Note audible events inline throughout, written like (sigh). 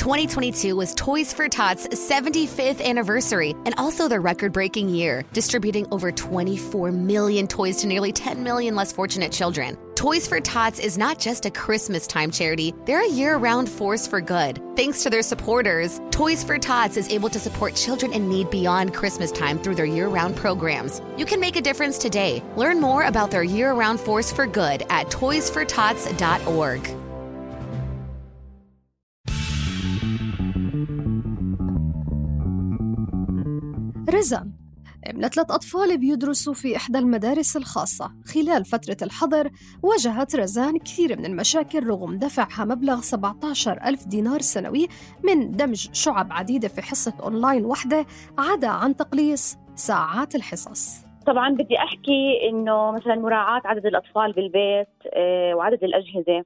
2022 was Toys for Tots 75th anniversary and also their record breaking year, distributing over 24 million toys to nearly 10 million less fortunate children. Toys for Tots is not just a Christmas time charity, they're a year round force for good. Thanks to their supporters, Toys for Tots is able to support children in need beyond Christmas time through their year round programs. You can make a difference today. Learn more about their year round force for good at toysfortots.org. رزان ابن ثلاث أطفال بيدرسوا في إحدى المدارس الخاصة. خلال فترة الحظر واجهت رزان كثير من المشاكل رغم دفعها مبلغ 17 ألف دينار سنوي من دمج شعب عديدة في حصة أونلاين واحدة عدا عن تقليص ساعات الحصص. طبعا بدي أحكي إنه مثلا مراعاة عدد الأطفال بالبيت آه، وعدد الأجهزة.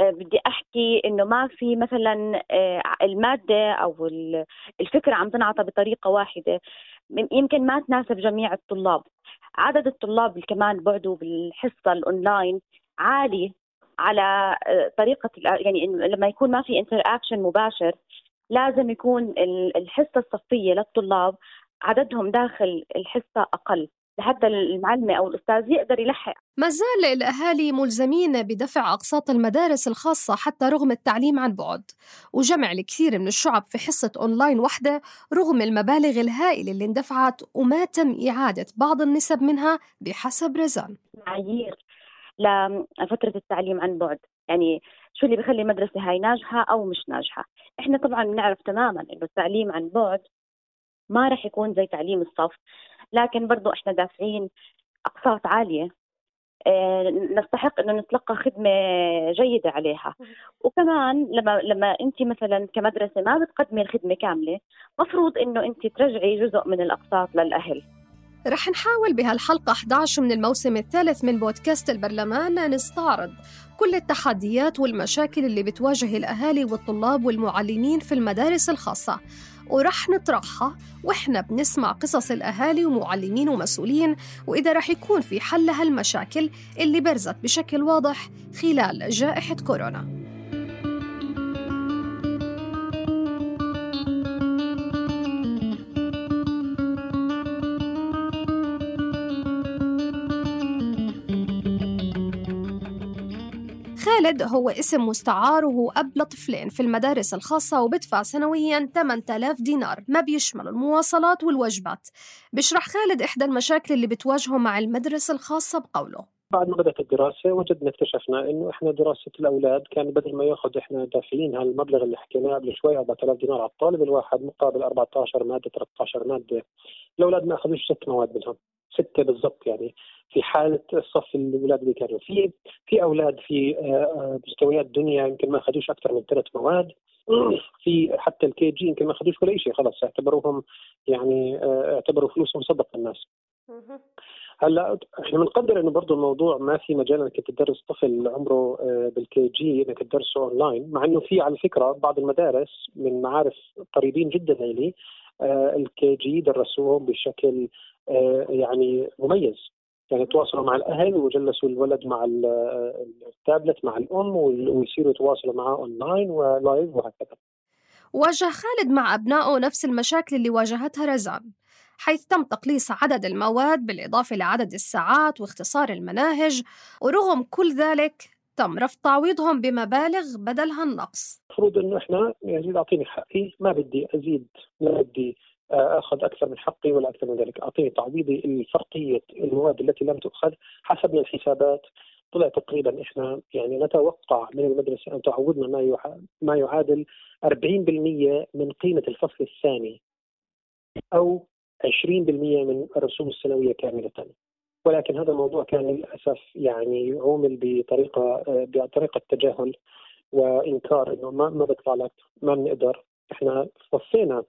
بدي أحكي إنه ما في مثلا آه، المادة أو الفكرة عم تنعطى بطريقة واحدة. يمكن ما تناسب جميع الطلاب. عدد الطلاب اللي كمان بعدوا بالحصة الأونلاين عالي على آه، طريقة يعني لما يكون ما في interaction مباشر لازم يكون الحصة الصفية للطلاب عددهم داخل الحصة أقل. لحتى المعلمة أو الأستاذ يقدر يلحق. ما زال الأهالي ملزمين بدفع أقساط المدارس الخاصة حتى رغم التعليم عن بعد وجمع الكثير من الشعب في حصة أونلاين واحدة رغم المبالغ الهائلة اللي اندفعت وما تم إعادة بعض النسب منها بحسب رزان. معايير لفترة التعليم عن بعد. يعني شو اللي بخلي المدرسة هاي ناجحة أو مش ناجحة؟ إحنا طبعا بنعرف تماما إنه التعليم عن بعد ما رح يكون زي تعليم الصف. لكن برضو إحنا دافعين أقساط عالية. آه، نستحق إنه نتلقى خدمة جيدة عليها. وكمان لما لما انت مثلا كمدرسة ما بتقدمي الخدمة كاملة مفروض إنه انت ترجعي جزء من الأقساط للأهل. رح نحاول بهالحلقة 11 من الموسم الثالث من بودكاست البرلمان نستعرض كل التحديات والمشاكل اللي بتواجه الأهالي والطلاب والمعلمين في المدارس الخاصة. ورح نطرحها وإحنا بنسمع قصص الأهالي ومعلمين ومسؤولين وإذا رح يكون في حل هالمشاكل اللي برزت بشكل واضح خلال جائحة كورونا. خالد هو اسم مستعار وهو أب لطفلين في المدارس الخاصة وبدفع سنويا 8000 دينار. ما بيشملوا المواصلات والوجبات. بشرح خالد إحدى المشاكل اللي بتواجهه مع المدرسة الخاصة بقوله. بعد ما بدأت الدراسة وجدنا اكتشفنا إنه إحنا دراسة الأولاد كان بدل ما يأخذ إحنا دافعين هالمبلغ اللي حكيناه قبل شوي 4000 دينار على الطالب الواحد مقابل 14 مادة 13 مادة. الأولاد ما أخذوش ست مواد منهم. ستة بالضبط يعني. في حالة الصف الأولاد اللي كانوا فيه في أولاد في آه، آه، مستويات دنيا يمكن ما أخذوش أكثر من ثلاث مواد. (clears throat) في حتى الكي جي يمكن ما أخذوش ولا شيء خلص اعتبروهم يعني آه، اعتبروا فلوسهم صدقه الناس. هلا إحنا بنقدر انه برضه الموضوع ما في مجال انك تدرس طفل عمره بال KG انك تدرسه اونلاين مع انه في على فكرة بعض المدارس من معارف قريبين جدا لي ال KG درسوهم بشكل يعني مميز يعني تواصلوا مع الأهل وجلسوا الولد مع التابلت مع الأم ويصيروا يتواصلوا معه online و live وهكذا. واجه خالد مع أبنائه نفس المشاكل اللي واجهتها رزان حيث تم تقليص عدد المواد بالإضافة لعدد الساعات واختصار المناهج ورغم كل ذلك تم رفض تعويضهم بمبالغ بدلها النقص. المفروض إنه إحنا يعني أعطيني حقي ما بدي أزيد ما بدي أخذ أكثر من حقي ولا أكثر من ذلك، أعطيني تعويضي الفرقية المواد التي لم تؤخذ حسب الحسابات. طلع تقريبا إحنا يعني نتوقع من المدرسة أن تعوضنا ما ما يعادل 40% من قيمة الفصل الثاني. أو 20% من الرسوم السنوية كاملة. ولكن هذا الموضوع كان للأسف يعني عومل بطريقة بطريقة تجاهل وإنكار إنه ما ما بدفع لك ما بنقدر إحنا وفينا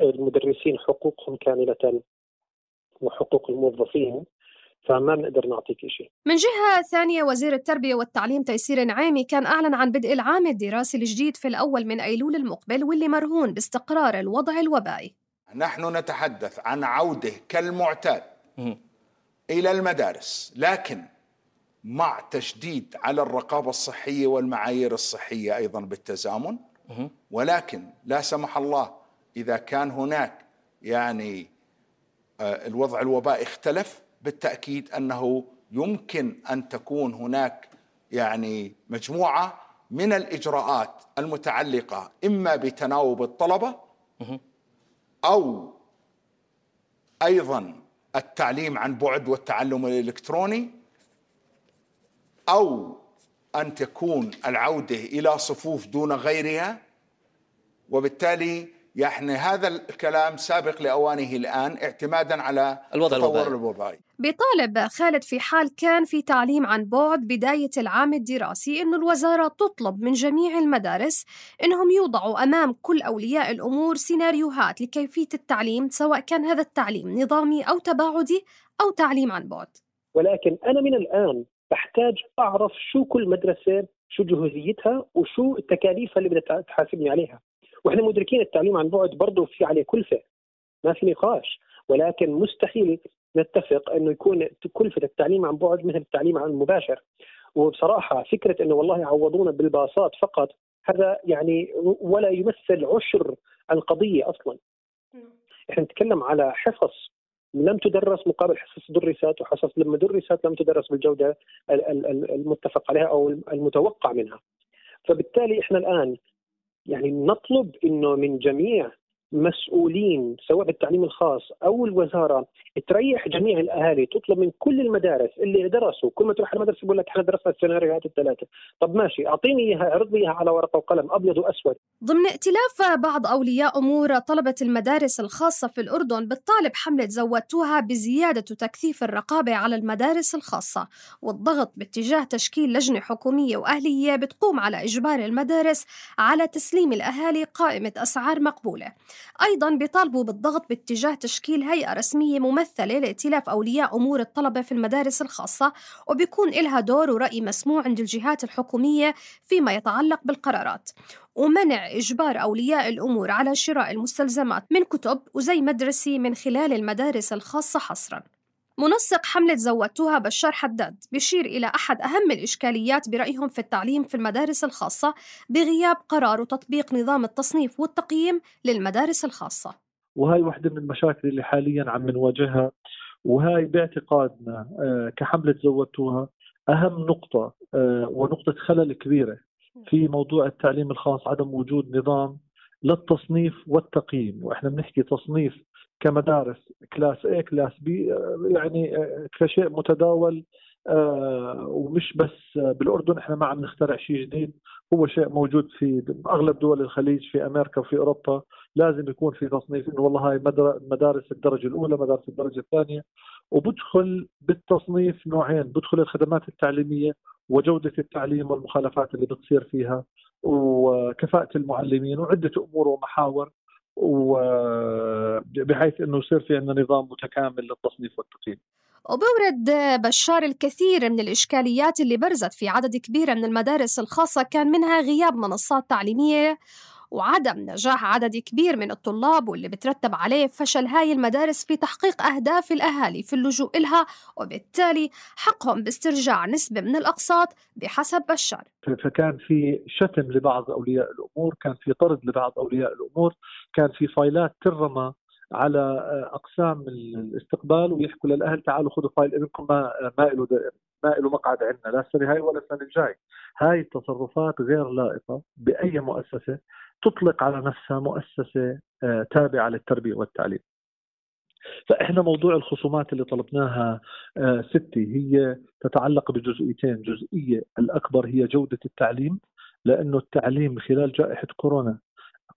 المدرسين حقوقهم كاملة وحقوق الموظفين فما بنقدر نعطيك شيء. من جهة ثانية وزير التربية والتعليم تيسير نعيمي كان أعلن عن بدء العام الدراسي الجديد في الأول من أيلول المقبل واللي مرهون باستقرار الوضع الوبائي نحن نتحدث عن عودة كالمعتاد إلى المدارس لكن مع تشديد على الرقابة الصحية والمعايير الصحية أيضا بالتزامن ولكن لا سمح الله إذا كان هناك يعني آه، الوضع الوبائي اختلف بالتأكيد أنه يمكن أن تكون هناك يعني مجموعة من الإجراءات المتعلقة إما بتناوب الطلبة أو أيضا التعليم عن بعد والتعلم الإلكتروني أو أن تكون العودة إلى صفوف دون غيرها وبالتالي يعني هذا الكلام سابق لأوانه الآن اعتمادا على الوضع الوبائي. الوبائي بيطالب خالد في حال كان في تعليم عن بعد بداية العام الدراسي أن الوزارة تطلب من جميع المدارس أنهم يوضعوا أمام كل أولياء الأمور سيناريوهات لكيفية التعليم سواء كان هذا التعليم نظامي أو تباعدي أو تعليم عن بعد. ولكن أنا من الآن بحتاج أعرف شو كل مدرسة شو جهوزيتها وشو التكاليف اللي بدها تحاسبني عليها. وإحنا مدركين التعليم عن بعد برضه في عليه كلفة ما في نقاش. ولكن مستحيل نتفق إنه يكون كلفة التعليم عن بعد مثل التعليم عن مباشر. وبصراحة فكرة إنه والله يعوضونا بالباصات فقط هذا يعني ولا يمثل عشر القضية أصلا. إحنا نتكلم على حصص لم تدرس مقابل حصص درست وحصص لما درست لم تدرس بالجودة المتفق عليها أو المتوقع منها. فبالتالي إحنا الآن يعني نطلب إنه من جميع مسؤولين سواء بالتعليم الخاص أو الوزارة تريح جميع الأهالي تطلب من كل المدارس اللي درسوا كل ما تروح المدرسة يقول لك إحنا درسنا السيناريوهات الثلاثة. طب ماشي أعطيني إياها اعرض لي إياها على ورقة وقلم أبيض وأسود. ضمن ائتلاف بعض أولياء أمور طلبة المدارس الخاصة في الأردن بتطالب حملة زودتوها بزيادة وتكثيف الرقابة على المدارس الخاصة والضغط باتجاه تشكيل لجنة حكومية وأهلية بتقوم على إجبار المدارس على تسليم الأهالي قائمة أسعار مقبولة. أيضا بيطالبوا بالضغط باتجاه تشكيل هيئة رسمية ممثلة لائتلاف أولياء أمور الطلبة في المدارس الخاصة وبيكون إلها دور ورأي مسموع عند الجهات الحكومية فيما يتعلق بالقرارات. ومنع إجبار أولياء الأمور على شراء المستلزمات من كتب وزي مدرسي من خلال المدارس الخاصة حصراً. منسق حملة زودتوها بشار حداد بيشير إلى أحد أهم الإشكاليات برأيهم في التعليم في المدارس الخاصة بغياب قرار وتطبيق نظام التصنيف والتقييم للمدارس الخاصة. وهي واحدة من المشاكل اللي حاليا عم نواجهها وهاي باعتقادنا آه، كحملة زودتوها أهم نقطة آه، ونقطة خلل كبيرة في موضوع التعليم الخاص عدم وجود نظام للتصنيف والتقييم. وإحنا بنحكي تصنيف كمدارس class A class B يعني آه، كشيء متداول آه، ومش بس بالأردن إحنا ما عم نخترع شيء جديد. هو شيء موجود في أغلب دول الخليج في أمريكا وفي أوروبا. لازم يكون في تصنيف انه والله هاي مدارس الدرجة الأولى مدارس الدرجة الثانية. وبدخل بالتصنيف نوعين. بدخل الخدمات التعليمية وجودة التعليم والمخالفات اللي بتصير فيها وكفاءة المعلمين وعدة أمور ومحاور. وبحيث إنه يصير في عندنا نظام متكامل للتصنيف والتقييم. وبورد بشار الكثير من الإشكاليات اللي برزت في عدد كبير من المدارس الخاصة كان منها غياب منصات تعليمية وعدم نجاح عدد كبير من الطلاب واللي بترتب عليه فشل هاي المدارس في تحقيق أهداف الأهالي في اللجوء إلها وبالتالي حقهم باسترجاع نسبة من الأقساط بحسب بشار فكان في شتم لبعض أولياء الأمور كان في طرد لبعض أولياء الأمور كان في فايلات ترمى على أقسام الاستقبال ويحكوا للأهل تعالوا خذوا file ابنكم ما ما له ما له مقعد عندنا لا السنة هاي ولا السنة الجاي. هاي التصرفات غير لائقة بأي مؤسسة تطلق على نفسها مؤسسة آه، تابعة للتربية والتعليم. فإحنا موضوع الخصومات اللي طلبناها آه، ستي هي تتعلق بجزئيتين، جزئية الأكبر هي جودة التعليم لأنه التعليم خلال جائحة كورونا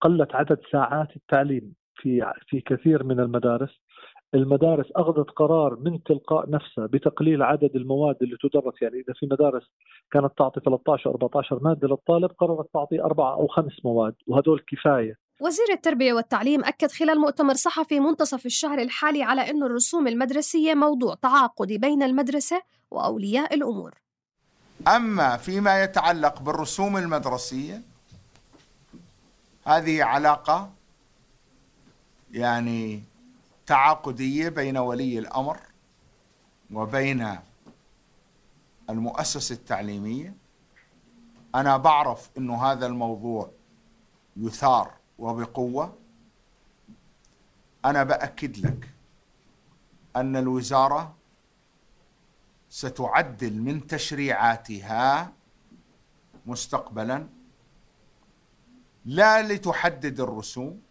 قلت عدد ساعات التعليم. في في كثير من المدارس. المدارس أخذت قرار من تلقاء نفسها بتقليل عدد المواد اللي تدرس. يعني إذا في مدارس كانت تعطي 13 14 مادة للطالب قررت تعطي أربعة أو خمس مواد وهدول كفاية. وزير التربية والتعليم أكد خلال مؤتمر صحفي منتصف الشهر الحالي على أن الرسوم المدرسية موضوع تعاقدي بين المدرسة وأولياء الأمور. أما فيما يتعلق بالرسوم المدرسية هذه علاقة يعني تعاقدية بين ولي الأمر وبين المؤسسة التعليمية. أنا بعرف أنه هذا الموضوع يثار وبقوة. أنا بأكد لك أن الوزارة ستعدل من تشريعاتها مستقبلا لا لتحدد الرسوم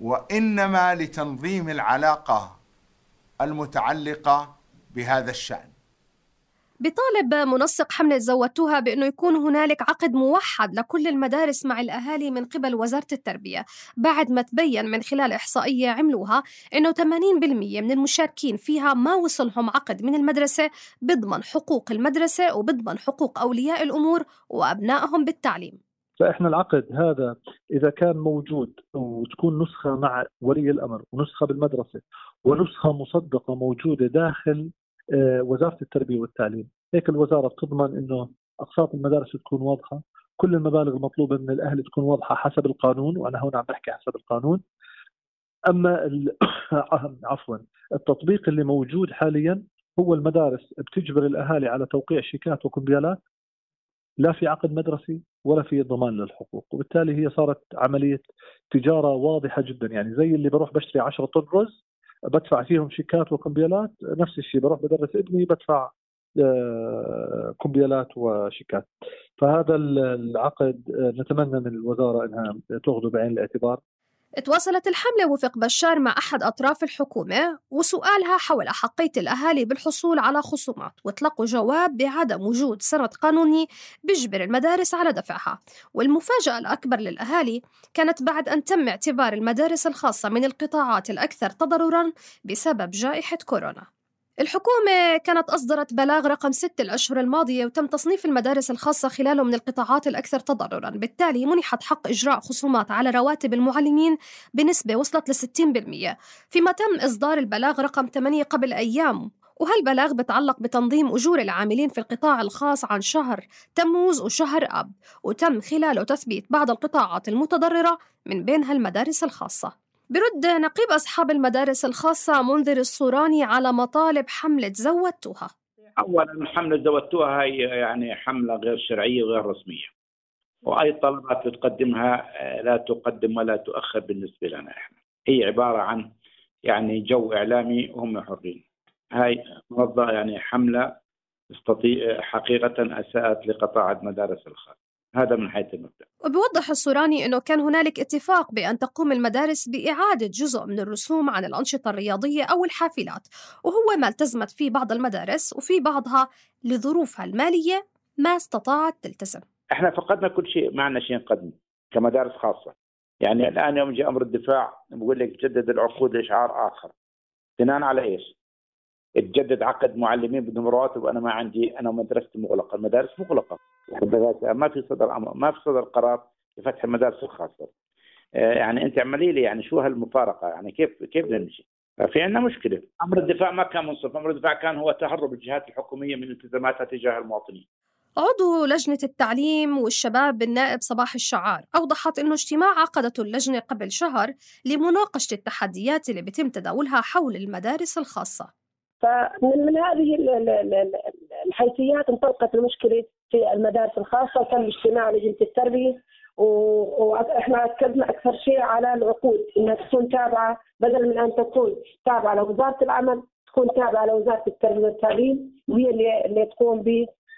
وإنما لتنظيم العلاقة المتعلقة بهذا الشأن. بطالب منسق حملة زودتوها بأنه يكون هنالك عقد موحد لكل المدارس مع الأهالي من قبل وزارة التربية بعد ما تبين من خلال إحصائية عملوها أنه 80% من المشاركين فيها ما وصلهم عقد من المدرسة بضمن حقوق المدرسة وبضمن حقوق أولياء الأمور وأبنائهم بالتعليم. فإحنا العقد هذا إذا كان موجود وتكون نسخة مع ولي الأمر ونسخة بالمدرسة ونسخة مصدقة موجودة داخل آه، وزارة التربية والتعليم، هيك الوزارة بتضمن إنه أقساط المدارس تكون واضحة، كل المبالغ المطلوبة من الأهل تكون واضحة حسب القانون وأنا هون عم بحكي حسب القانون. أما (coughs) عفوا التطبيق اللي موجود حاليا هو المدارس بتجبر الأهالي على توقيع شيكات وكمبيالات لا في عقد مدرسي ولا في ضمان للحقوق. وبالتالي هي صارت عملية تجارة واضحة جدا. يعني زي اللي بروح بشتري 10 طن رز بدفع فيهم شيكات وكمبيالات نفس الشيء بروح بدرس ابني بدفع آه، كمبيالات وشيكات. فهذا العقد آه، نتمنى من الوزارة أنها تأخذه بعين الاعتبار. تواصلت الحملة وفق بشار مع أحد أطراف الحكومة وسؤالها حول أحقية الأهالي بالحصول على خصومات وتلقوا جواب بعدم وجود سند قانوني بيجبر المدارس على دفعها. والمفاجأة الأكبر للأهالي كانت بعد أن تم اعتبار المدارس الخاصة من القطاعات الأكثر تضرراً بسبب جائحة كورونا. الحكومة كانت أصدرت بلاغ رقم 6 الأشهر الماضية وتم تصنيف المدارس الخاصة خلاله من القطاعات الأكثر تضرراً. بالتالي منحت حق إجراء خصومات على رواتب المعلمين بنسبة وصلت ل 60% فيما تم إصدار البلاغ رقم 8 قبل أيام وهالبلاغ بتعلق بتنظيم أجور العاملين في القطاع الخاص عن شهر تموز وشهر أب وتم خلاله تثبيت بعض القطاعات المتضررة من بينها المدارس الخاصة. برد نقيب أصحاب المدارس الخاصة منذر الصوراني على مطالب حملة زودتوها أولا حملة زودتوها هي يعني حملة غير شرعية وغير رسمية. وأي طلبات تقدمها آه، لا تقدم ولا تؤخر بالنسبة لنا إحنا. هي عبارة عن يعني جو إعلامي وهم حرين. هاي منظمة يعني حملة تستطيع حقيقة أساءت لقطاع المدارس الخاصة. هذا من حيث المبدأ. وبيوضح السوراني إنه كان هنالك اتفاق بأن تقوم المدارس بإعادة جزء من الرسوم عن الأنشطة الرياضية أو الحافلات، وهو ما التزمت فيه بعض المدارس وفي بعضها لظروفها المالية ما استطاعت تلتزم. إحنا فقدنا كل شيء ما عندنا شيء نقدمه كمدارس خاصة. يعني الآن يوم جاء أمر الدفاع بقول لك جدد العقود لاشعار آخر. بناء على إيش؟ تجدد عقد معلمين بدون رواتب وأنا ما عندي أنا مدرستي مغلقة، المدارس مغلقة ما في صدر أمر ما في صدر قرار لفتح المدارس الخاصة. آه، يعني أنت اعملي لي يعني شو هالمفارقة يعني كيف كيف نمشي؟ في عندنا مشكلة، أمر الدفاع ما كان منصف، أمر الدفاع كان هو تهرب الجهات الحكومية من التزاماتها تجاه المواطنين. عضو لجنة التعليم والشباب بالنائب صباح الشعار أوضحت أنه اجتماع عقدته اللجنة قبل شهر لمناقشة التحديات اللي بيتم تداولها حول المدارس الخاصة فمن من هذه الحيثيات انطلقت المشكلة في المدارس الخاصة وتم اجتماع لجنة التربية وإحنا أكدنا أكثر شيء على العقود إنها تكون تابعة بدل من أن تكون تابعة لوزارة العمل تكون تابعة لوزارة التربية والتعليم وهي اللي اللي تقوم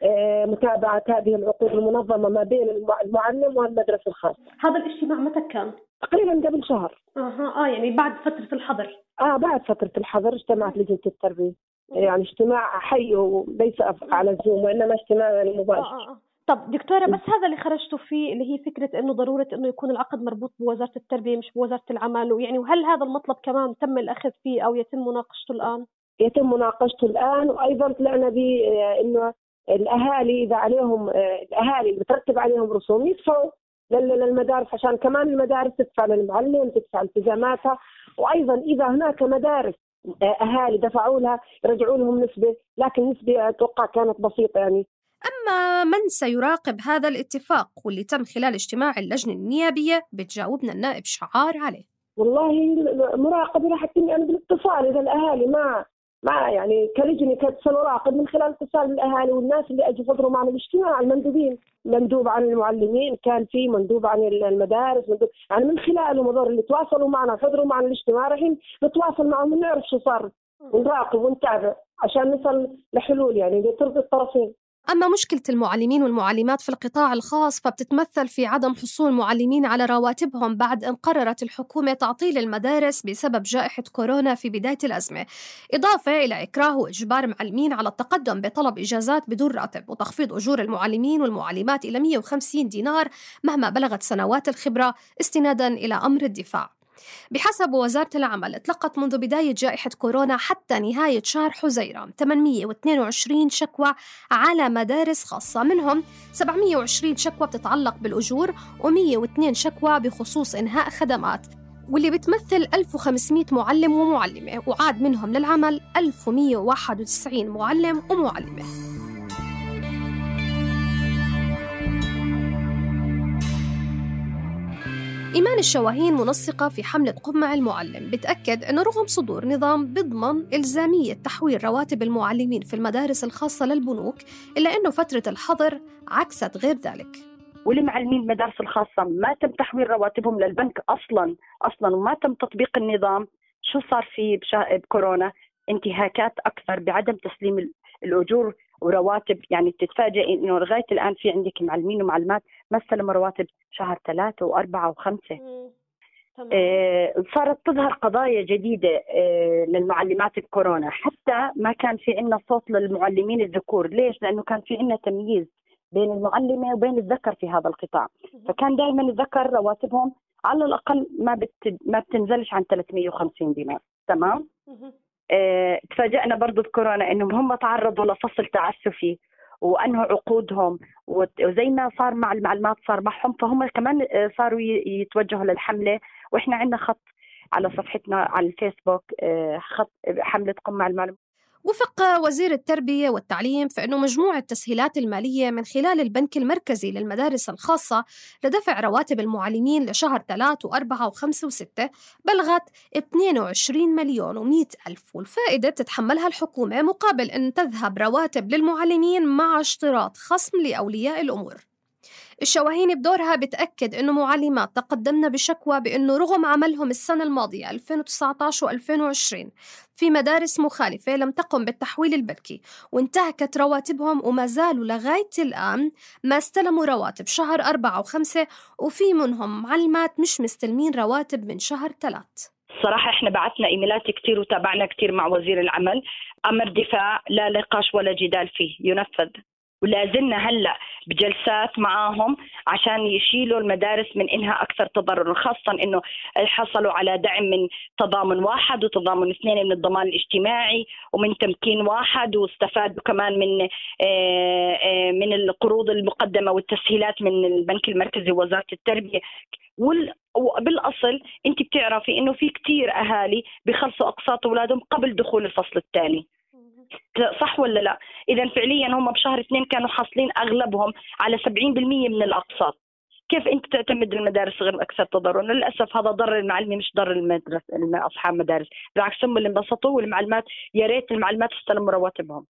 ب متابعة هذه العقود المنظمة ما بين المعلم والمدرسة الخاصة. هذا الاجتماع متى كان؟ تقريبا قبل شهر. أها آه يعني بعد فترة الحظر. آه بعد فترة الحظر اجتمعت لجنة التربية. يعني اجتماع حي وليس على الزوم وإنما اجتماع يعني مباشر. آه آه. آه. طب دكتورة بس هذا اللي خرجتوا فيه اللي هي فكرة إنه ضرورة إنه يكون العقد مربوط بوزارة التربية مش بوزارة العمل ويعني وهل هذا المطلب كمان تم الأخذ فيه أو يتم مناقشته الآن؟ يتم مناقشته الآن وأيضا طلعنا بانه الأهالي إذا عليهم الأهالي اللي بترتب عليهم رسوم يدفعوا للمدارس عشان كمان المدارس تدفع للمعلم تدفع التزاماتها. وأيضا إذا هناك مدارس آه، أهالي دفعوا لها يرجعوا لهم نسبة لكن نسبة أتوقع كانت بسيطة يعني. أما من سيراقب هذا الاتفاق واللي تم خلال اجتماع اللجنة النيابية بتجاوبنا النائب شعار عليه. والله المراقبة راح تتم يعني بالاتصال. إذا الأهالي ما ما يعني كلجنة كانت سنراقب من خلال اتصال بالاهالي والناس اللي أجوا حضروا معنا الاجتماع المندوبين. مندوب عن المعلمين كان في مندوب عن المدارس مندوب يعني من خلالهم هذول اللي تواصلوا معنا وحضروا معنا الاجتماع رايحين نتواصل معهم ونعرف شو صار ونراقب ونتابع عشان نصل لحلول يعني ترضي الطرفين. أما مشكلة المعلمين والمعلمات في القطاع الخاص فبتتمثل في عدم حصول معلمين على رواتبهم بعد أن قررت الحكومة تعطيل المدارس بسبب جائحة كورونا في بداية الأزمة. إضافة إلى إكراه وإجبار معلمين على التقدم بطلب إجازات بدون راتب وتخفيض أجور المعلمين والمعلمات إلى 150 دينار مهما بلغت سنوات الخبرة استنادا إلى أمر الدفاع. بحسب وزارة العمل اطلقت منذ بداية جائحة كورونا حتى نهاية شهر حزيرة 822 شكوى على مدارس خاصة منهم 720 شكوى بتتعلق بالأجور و102 شكوى بخصوص إنهاء خدمات واللي بتمثل 1500 معلم ومعلمة وعاد منهم للعمل 1191 معلم ومعلمة. إيمان الشواهين منسقة في حملة قمع المعلم بتأكد أنه رغم صدور نظام بضمن إلزامية تحويل رواتب المعلمين في المدارس الخاصة للبنوك إلا أنه فترة الحظر عكست غير ذلك. ولمعلمين المدارس الخاصة ما تم تحويل رواتبهم للبنك أصلا أصلا وما تم تطبيق النظام. شو صار في بكورونا؟ انتهاكات أكثر بعدم تسليم الأجور ورواتب يعني بتتفاجئ إنه لغاية الآن في عندك معلمين ومعلمات ما استلموا رواتب شهر ثلاثة وأربعة وخمسة. آه صارت تظهر قضايا جديدة آه للمعلمات بكورونا حتى ما كان في عندنا صوت للمعلمين الذكور. ليش؟ لأنه كان في عندنا تمييز بين المعلمة وبين الذكر في هذا القطاع. فكان دائما الذكر رواتبهم على الأقل ما بت... ما بتنزلش عن 350 دينار. تمام؟ آه تفاجئنا برضه بكورونا انهم هم تعرضوا لفصل تعسفي وانهوا عقودهم وزي ما صار مع المعلمات صار معهم فهم كمان آه، صاروا يتوجهوا للحملة. وإحنا عندنا خط على صفحتنا على الفيسبوك آه، خط حملة قم مع وفق وزير التربية والتعليم فإنه مجموع التسهيلات المالية من خلال البنك المركزي للمدارس الخاصة لدفع رواتب المعلمين لشهر 3 و4 و5 و6 بلغت 22 مليون و100 ألف والفائدة بتتحملها الحكومة مقابل أن تذهب رواتب للمعلمين مع اشتراط خصم لأولياء الأمور. الشواهين بدورها بتأكد أنه معلمات تقدمنا بشكوى بأنه رغم عملهم السنة الماضية 2019 و2020 في مدارس مخالفة لم تقم بالتحويل البنكي وانتهكت رواتبهم وما زالوا لغاية الآن ما استلموا رواتب شهر أربعة وخمسة وفي منهم معلمات مش مستلمين رواتب من شهر ثلاث صراحة إحنا بعثنا إيميلات كثير وتابعنا كثير مع وزير العمل. أمر دفاع لا نقاش ولا جدال فيه ينفذ. ولا زلنا هلا بجلسات معاهم عشان يشيلوا المدارس من إنها أكثر تضررا خاصه إنه حصلوا على دعم من تضامن واحد وتضامن اثنين من الضمان الاجتماعي ومن تمكين واحد واستفادوا كمان من آه، آه، من القروض المقدمة والتسهيلات من البنك المركزي ووزارة التربية. وبالأصل أنت بتعرفي إنه في كثير أهالي بخلصوا أقساط أولادهم قبل دخول الفصل الثاني. صح ولا لا؟ اذا فعليا هم بشهر اثنين كانوا حاصلين أغلبهم على 70% من الأقساط كيف أنت تعتمد المدارس غير الاكثر تضررا؟ للأسف هذا ضر المعلمين مش ضر المدرسة اصحاب المدارس، بالعكس هم اللي انبسطوا والمعلمات يا ريت المعلمات استلموا رواتبهم.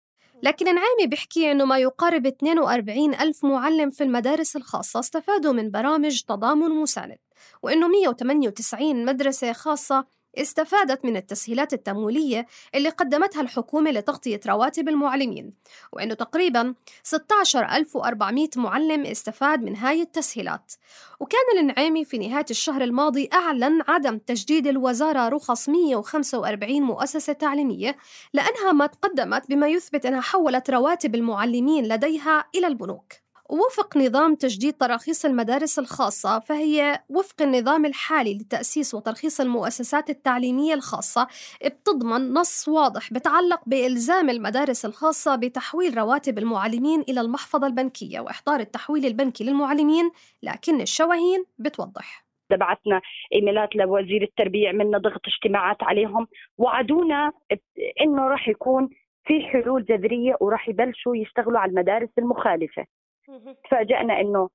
لكن نعيمي بيحكي أنه ما يقارب 42 ألف معلم في المدارس الخاصة استفادوا من برامج تضامن مساند وأنه 198 مدرسة خاصة استفادت من التسهيلات التمويلية اللي قدمتها الحكومة لتغطية رواتب المعلمين وأنه تقريبا 16400 معلم استفاد من هاي التسهيلات. وكان النعيمي في نهاية الشهر الماضي أعلن عدم تجديد الوزارة رخص 145 مؤسسة تعليمية لأنها ما تقدمت بما يثبت أنها حولت رواتب المعلمين لديها إلى البنوك. ووفق نظام تجديد تراخيص المدارس الخاصة فهي وفق النظام الحالي لتأسيس وترخيص المؤسسات التعليمية الخاصة بتضمن نص واضح بتعلق بإلزام المدارس الخاصة بتحويل رواتب المعلمين إلى المحفظة البنكية وإحضار التحويل البنكي للمعلمين لكن الشواهين بتوضح. بعثنا إيميلات لوزير التربيه عملنا ضغط اجتماعات عليهم وعدونا إنه راح يكون في حلول جذرية وراح يبلشوا يشتغلوا على المدارس المخالفة. تفاجئنا إنه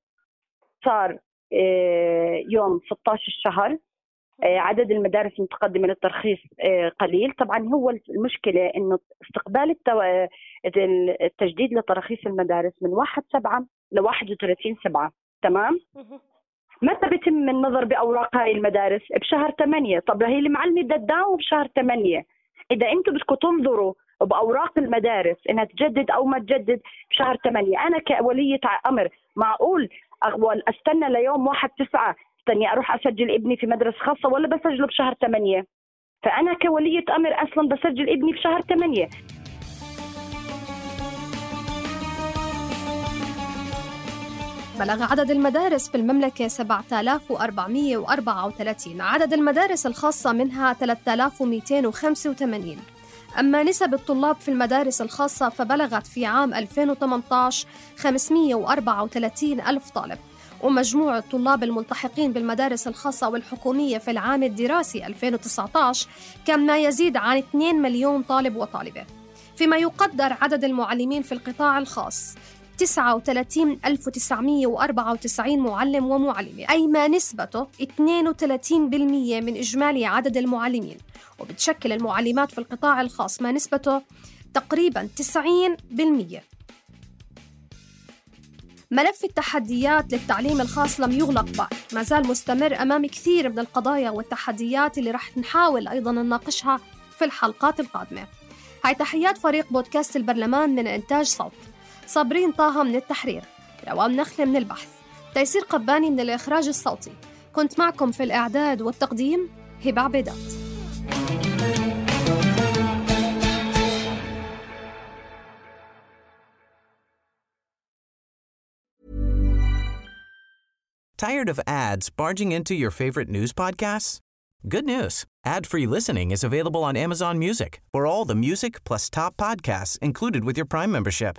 صار آه، يوم 16 الشهر آه، عدد المدارس المتقدمة للترخيص آه، قليل. طبعا هو المشكلة إنه استقبال التجديد لتراخيص المدارس من 1 7 ل 31 7 تمام؟ متى بيتم النظر بأوراق هاي المدارس؟ بشهر 8 طب هي المعلمة بدها تداوم بشهر 8 إذا أنتم بدكم تنظروا بأوراق المدارس إنها تجدد أو ما تجدد بشهر 8 أنا كولية أمر معقول أستنى ليوم 1 9 أستني أروح أسجل ابني في مدرسة خاصة ولا بسجله بشهر 8 فأنا كولية أمر أصلا بسجل ابني بشهر 8 بلغ عدد المدارس في المملكة 7434 عدد المدارس الخاصة منها 3285 أما نسب الطلاب في المدارس الخاصة فبلغت في عام 2018 534 ألف طالب. ومجموع الطلاب الملتحقين بالمدارس الخاصة والحكومية في العام الدراسي 2019 كان ما يزيد عن 2 مليون طالب وطالبة. فيما يقدر عدد المعلمين في القطاع الخاص 39994 معلم ومعلمة. أي ما نسبته؟ 32% من إجمالي عدد المعلمين. وبتشكل المعلمات في القطاع الخاص ما نسبته؟ تقريبا 90% ملف التحديات للتعليم الخاص لم يغلق بعد. ما زال مستمر أمام كثير من القضايا والتحديات اللي رح نحاول أيضا نناقشها في الحلقات القادمة. هاي تحيات فريق بودكاست البرلمان من إنتاج صوت. صابرين طه من التحرير روام نخلة من البحث تيسير قباني من الإخراج الصوتي كنت معكم في الإعداد والتقديم هبة عبيدات Tired of ads barging into your favorite news podcasts? Good news. Ad-free listening is available on Amazon Music for all the music plus top podcasts included with your Prime membership.